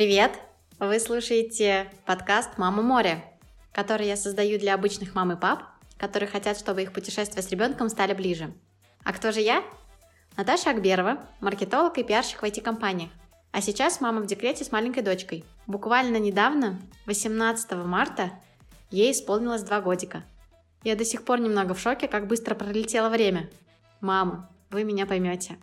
Привет! Вы слушаете подкаст «Мама море», который я создаю для обычных мам и пап, которые хотят, чтобы их путешествия с ребенком стали ближе. А кто же я? Наташа Акберова, маркетолог и пиарщик в IT-компаниях. А сейчас мама в декрете с маленькой дочкой. Буквально недавно, 18 марта, ей исполнилось два годика. Я до сих пор немного в шоке, как быстро пролетело время. Мама, вы меня поймете.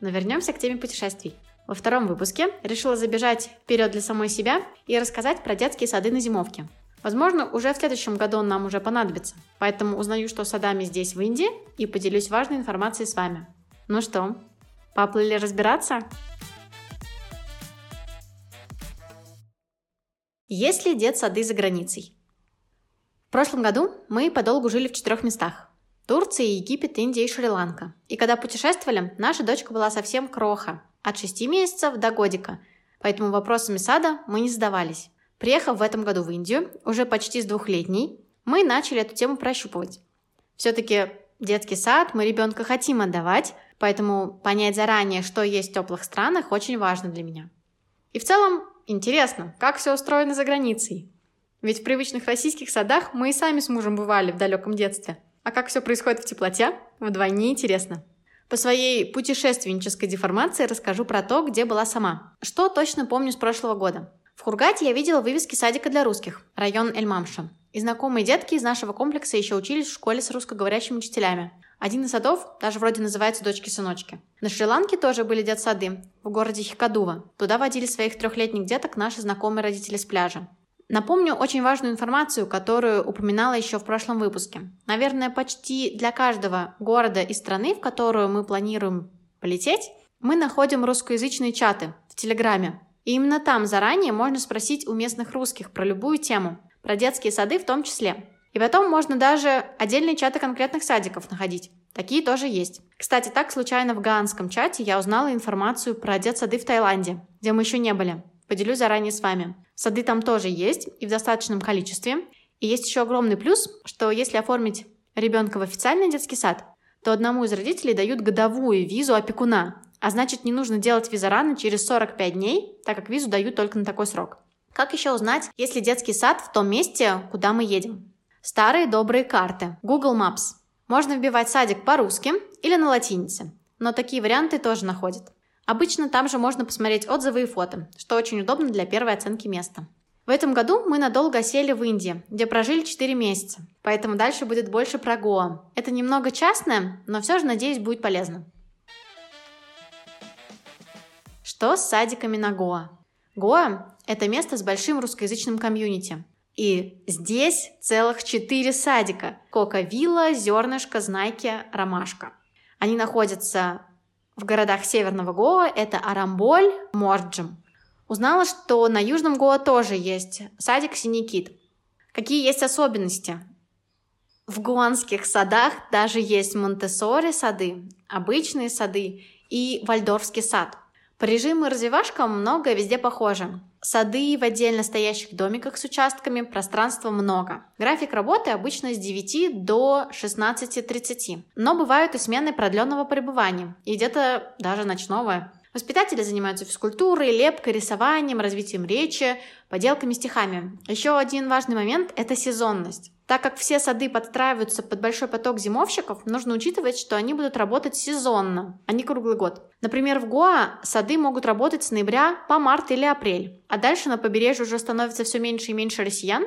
Но вернемся к теме путешествий. Во втором выпуске решила забежать вперед для самой себя и рассказать про детские сады на зимовке. Возможно, уже в следующем году он нам уже понадобится, поэтому узнаю, что садами здесь в Индии и поделюсь важной информацией с вами. Ну что, поплыли разбираться? Есть ли детсады за границей? В прошлом году мы подолгу жили в четырех местах. Турция, Египет, Индия и Шри-Ланка. И когда путешествовали, наша дочка была совсем кроха, от 6 месяцев до годика, поэтому вопросами сада мы не задавались. Приехав в этом году в Индию, уже почти с двухлетней, мы начали эту тему прощупывать. Все-таки детский сад мы ребенка хотим отдавать, поэтому понять заранее, что есть в теплых странах, очень важно для меня. И в целом интересно, как все устроено за границей. Ведь в привычных российских садах мы и сами с мужем бывали в далеком детстве. А как все происходит в теплоте, вдвойне интересно. По своей путешественнической деформации расскажу про то, где была сама. Что точно помню с прошлого года. В Хургате я видела вывески садика для русских, район Эльмамша. И знакомые детки из нашего комплекса еще учились в школе с русскоговорящими учителями. Один из садов даже вроде называется «Дочки-сыночки». На Шри-Ланке тоже были детсады, в городе Хикадува. Туда водили своих трехлетних деток наши знакомые родители с пляжа. Напомню очень важную информацию, которую упоминала еще в прошлом выпуске. Наверное, почти для каждого города и страны, в которую мы планируем полететь, мы находим русскоязычные чаты в Телеграме. И именно там заранее можно спросить у местных русских про любую тему, про детские сады в том числе. И потом можно даже отдельные чаты конкретных садиков находить. Такие тоже есть. Кстати, так случайно в гаанском чате я узнала информацию про детсады в Таиланде, где мы еще не были. Поделюсь заранее с вами. Сады там тоже есть и в достаточном количестве. И есть еще огромный плюс, что если оформить ребенка в официальный детский сад, то одному из родителей дают годовую визу опекуна, а значит не нужно делать визараны через 45 дней, так как визу дают только на такой срок. Как еще узнать, есть ли детский сад в том месте, куда мы едем? Старые добрые карты. Google Maps. Можно вбивать садик по-русски или на латинице, но такие варианты тоже находят. Обычно там же можно посмотреть отзывы и фото, что очень удобно для первой оценки места. В этом году мы надолго сели в Индии, где прожили 4 месяца, поэтому дальше будет больше про Гоа. Это немного частное, но все же, надеюсь, будет полезно. Что с садиками на Гоа? Гоа – это место с большим русскоязычным комьюнити. И здесь целых четыре садика – Кока-Вилла, Зернышко, Знайки, Ромашка. Они находятся в городах Северного Гоа это Арамболь, Морджим. Узнала, что на Южном Гоа тоже есть садик Синий Кит. Какие есть особенности? В гуанских садах даже есть Монтессори сады, обычные сады и Вальдорфский сад. И развивашкам многое везде похоже. Сады в отдельно стоящих домиках с участками, пространства много. График работы обычно с 9 до 16.30. Но бывают и смены продленного пребывания, и где-то даже ночного. Воспитатели занимаются физкультурой, лепкой, рисованием, развитием речи, поделками, стихами. Еще один важный момент – это сезонность. Так как все сады подстраиваются под большой поток зимовщиков, нужно учитывать, что они будут работать сезонно, а не круглый год. Например, в Гоа сады могут работать с ноября по март или апрель, а дальше на побережье уже становится все меньше и меньше россиян,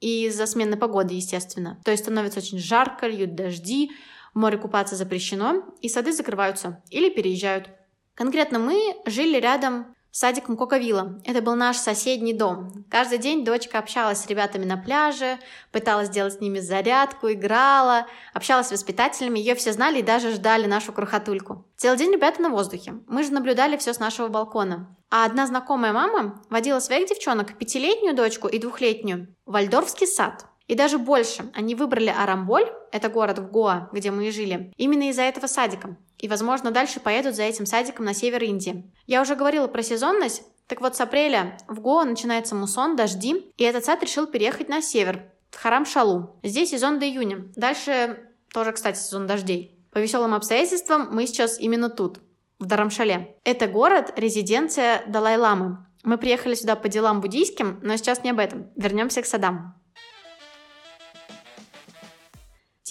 и из-за смены погоды, естественно. То есть становится очень жарко, льют дожди, море купаться запрещено, и сады закрываются или переезжают. Конкретно мы жили рядом садиком Коковила. Это был наш соседний дом. Каждый день дочка общалась с ребятами на пляже, пыталась сделать с ними зарядку, играла, общалась с воспитателями, ее все знали и даже ждали нашу крохотульку. Целый день ребята на воздухе. Мы же наблюдали все с нашего балкона. А одна знакомая мама водила своих девчонок, пятилетнюю дочку и двухлетнюю, в Вальдорфский сад. И даже больше, они выбрали Арамболь, это город в Гоа, где мы и жили, именно из-за этого садика. И, возможно, дальше поедут за этим садиком на север Индии. Я уже говорила про сезонность, так вот с апреля в Гоа начинается мусон, дожди, и этот сад решил переехать на север, в Харам-Шалу. Здесь сезон до июня. Дальше тоже, кстати, сезон дождей. По веселым обстоятельствам мы сейчас именно тут, в Дарамшале. Это город, резиденция Далай-ламы. Мы приехали сюда по делам буддийским, но сейчас не об этом. Вернемся к садам.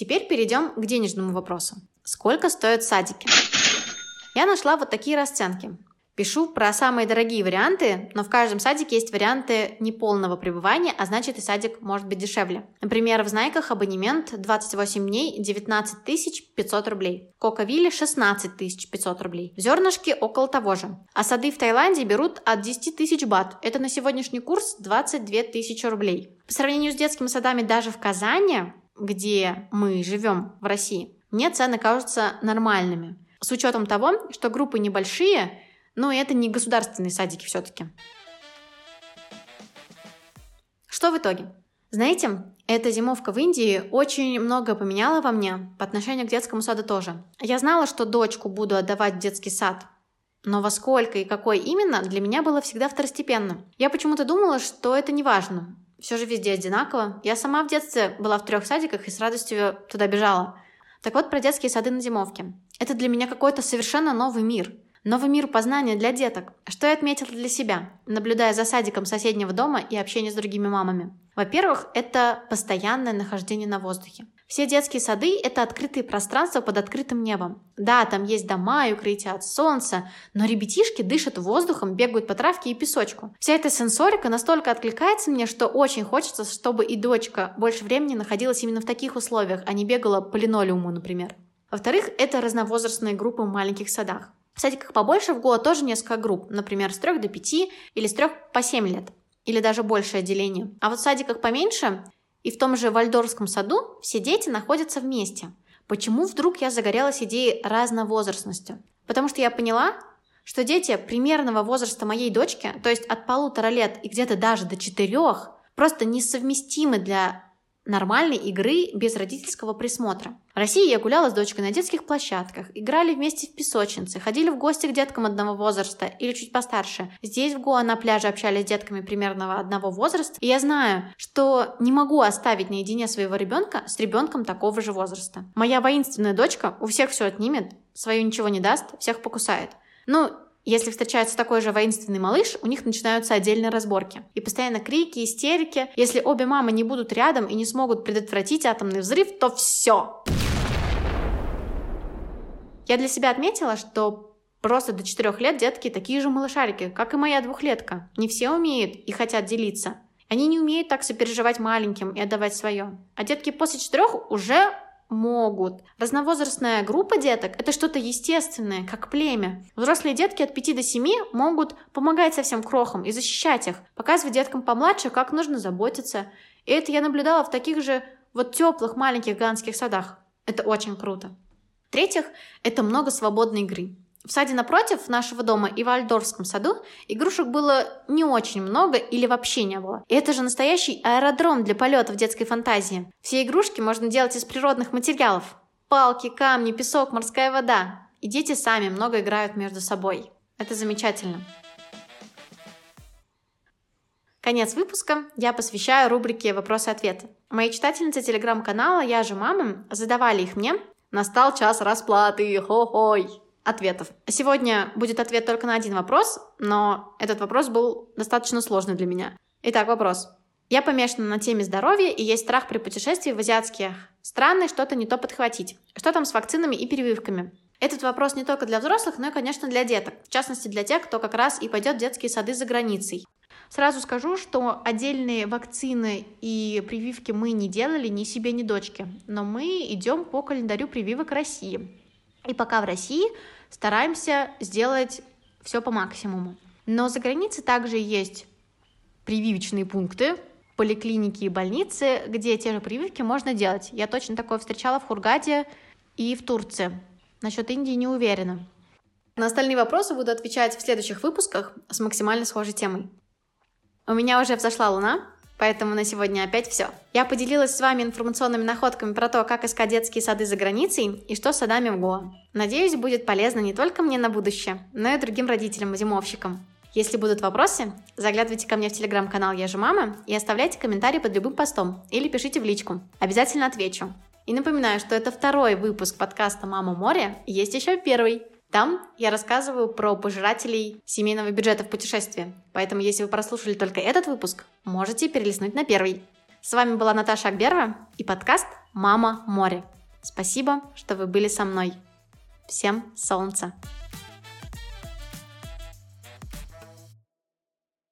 Теперь перейдем к денежному вопросу. Сколько стоят садики? Я нашла вот такие расценки. Пишу про самые дорогие варианты, но в каждом садике есть варианты неполного пребывания, а значит и садик может быть дешевле. Например, в Знайках абонемент 28 дней 19 500 рублей. Кока-Вилле 16 500 рублей. В Зернышке около того же. А сады в Таиланде берут от 10 тысяч бат. Это на сегодняшний курс 22 тысячи рублей. По сравнению с детскими садами даже в Казани, где мы живем в России, мне цены кажутся нормальными. С учетом того, что группы небольшие, но это не государственные садики все-таки. Что в итоге? Знаете, эта зимовка в Индии очень много поменяла во мне по отношению к детскому саду тоже. Я знала, что дочку буду отдавать в детский сад, но во сколько и какой именно, для меня было всегда второстепенно. Я почему-то думала, что это не важно. Все же везде одинаково. Я сама в детстве была в трех садиках и с радостью туда бежала. Так вот про детские сады на зимовке. Это для меня какой-то совершенно новый мир – Новый мир познания для деток. Что я отметила для себя, наблюдая за садиком соседнего дома и общение с другими мамами? Во-первых, это постоянное нахождение на воздухе. Все детские сады – это открытые пространства под открытым небом. Да, там есть дома и укрытия от солнца, но ребятишки дышат воздухом, бегают по травке и песочку. Вся эта сенсорика настолько откликается мне, что очень хочется, чтобы и дочка больше времени находилась именно в таких условиях, а не бегала по линолеуму, например. Во-вторых, это разновозрастные группы в маленьких садах. В садиках побольше в год тоже несколько групп, например, с 3 до 5 или с 3 по 7 лет, или даже большее отделение. А вот в садиках поменьше и в том же Вальдорфском саду все дети находятся вместе. Почему вдруг я загорелась идеей разновозрастности? Потому что я поняла, что дети примерного возраста моей дочки, то есть от полутора лет и где-то даже до четырех, просто несовместимы для нормальной игры без родительского присмотра. В России я гуляла с дочкой на детских площадках, играли вместе в песочнице, ходили в гости к деткам одного возраста или чуть постарше. Здесь в Гоа на пляже общались с детками примерно одного возраста, и я знаю, что не могу оставить наедине своего ребенка с ребенком такого же возраста. Моя воинственная дочка у всех все отнимет, свою ничего не даст, всех покусает. Ну, если встречается такой же воинственный малыш, у них начинаются отдельные разборки. И постоянно крики, истерики. Если обе мамы не будут рядом и не смогут предотвратить атомный взрыв, то все. Я для себя отметила, что просто до 4 лет детки такие же малышарики, как и моя двухлетка. Не все умеют и хотят делиться. Они не умеют так сопереживать маленьким и отдавать свое. А детки после четырех уже могут. Разновозрастная группа деток – это что-то естественное, как племя. Взрослые детки от 5 до 7 могут помогать совсем крохам и защищать их, показывать деткам помладше, как нужно заботиться. И это я наблюдала в таких же вот теплых маленьких ганских садах. Это очень круто. В-третьих, это много свободной игры. В саде напротив нашего дома и в Альдорфском саду игрушек было не очень много или вообще не было. И это же настоящий аэродром для полетов детской фантазии. Все игрушки можно делать из природных материалов. Палки, камни, песок, морская вода. И дети сами много играют между собой. Это замечательно. Конец выпуска я посвящаю рубрике «Вопросы-ответы». Мои читательницы телеграм-канала «Я же мама» задавали их мне. Настал час расплаты, хо-хой! Ответов. Сегодня будет ответ только на один вопрос, но этот вопрос был достаточно сложный для меня. Итак, вопрос. Я помешана на теме здоровья, и есть страх при путешествии в азиатские страны что-то не то подхватить. Что там с вакцинами и прививками? Этот вопрос не только для взрослых, но и, конечно, для деток. В частности, для тех, кто как раз и пойдет в детские сады за границей. Сразу скажу, что отдельные вакцины и прививки мы не делали ни себе, ни дочке. Но мы идем по календарю прививок России. И пока в России стараемся сделать все по максимуму. Но за границей также есть прививочные пункты, поликлиники и больницы, где те же прививки можно делать. Я точно такое встречала в Хургаде и в Турции. Насчет Индии не уверена. На остальные вопросы буду отвечать в следующих выпусках с максимально схожей темой. У меня уже взошла луна, Поэтому на сегодня опять все. Я поделилась с вами информационными находками про то, как искать детские сады за границей и что с садами в Гоа. Надеюсь, будет полезно не только мне на будущее, но и другим родителям-зимовщикам. Если будут вопросы, заглядывайте ко мне в телеграм-канал Я же мама и оставляйте комментарии под любым постом или пишите в личку. Обязательно отвечу. И напоминаю, что это второй выпуск подкаста «Мама море», есть еще первый. Там я рассказываю про пожирателей семейного бюджета в путешествии. Поэтому, если вы прослушали только этот выпуск, можете перелистнуть на первый. С вами была Наташа Акберова и подкаст «Мама море». Спасибо, что вы были со мной. Всем солнца!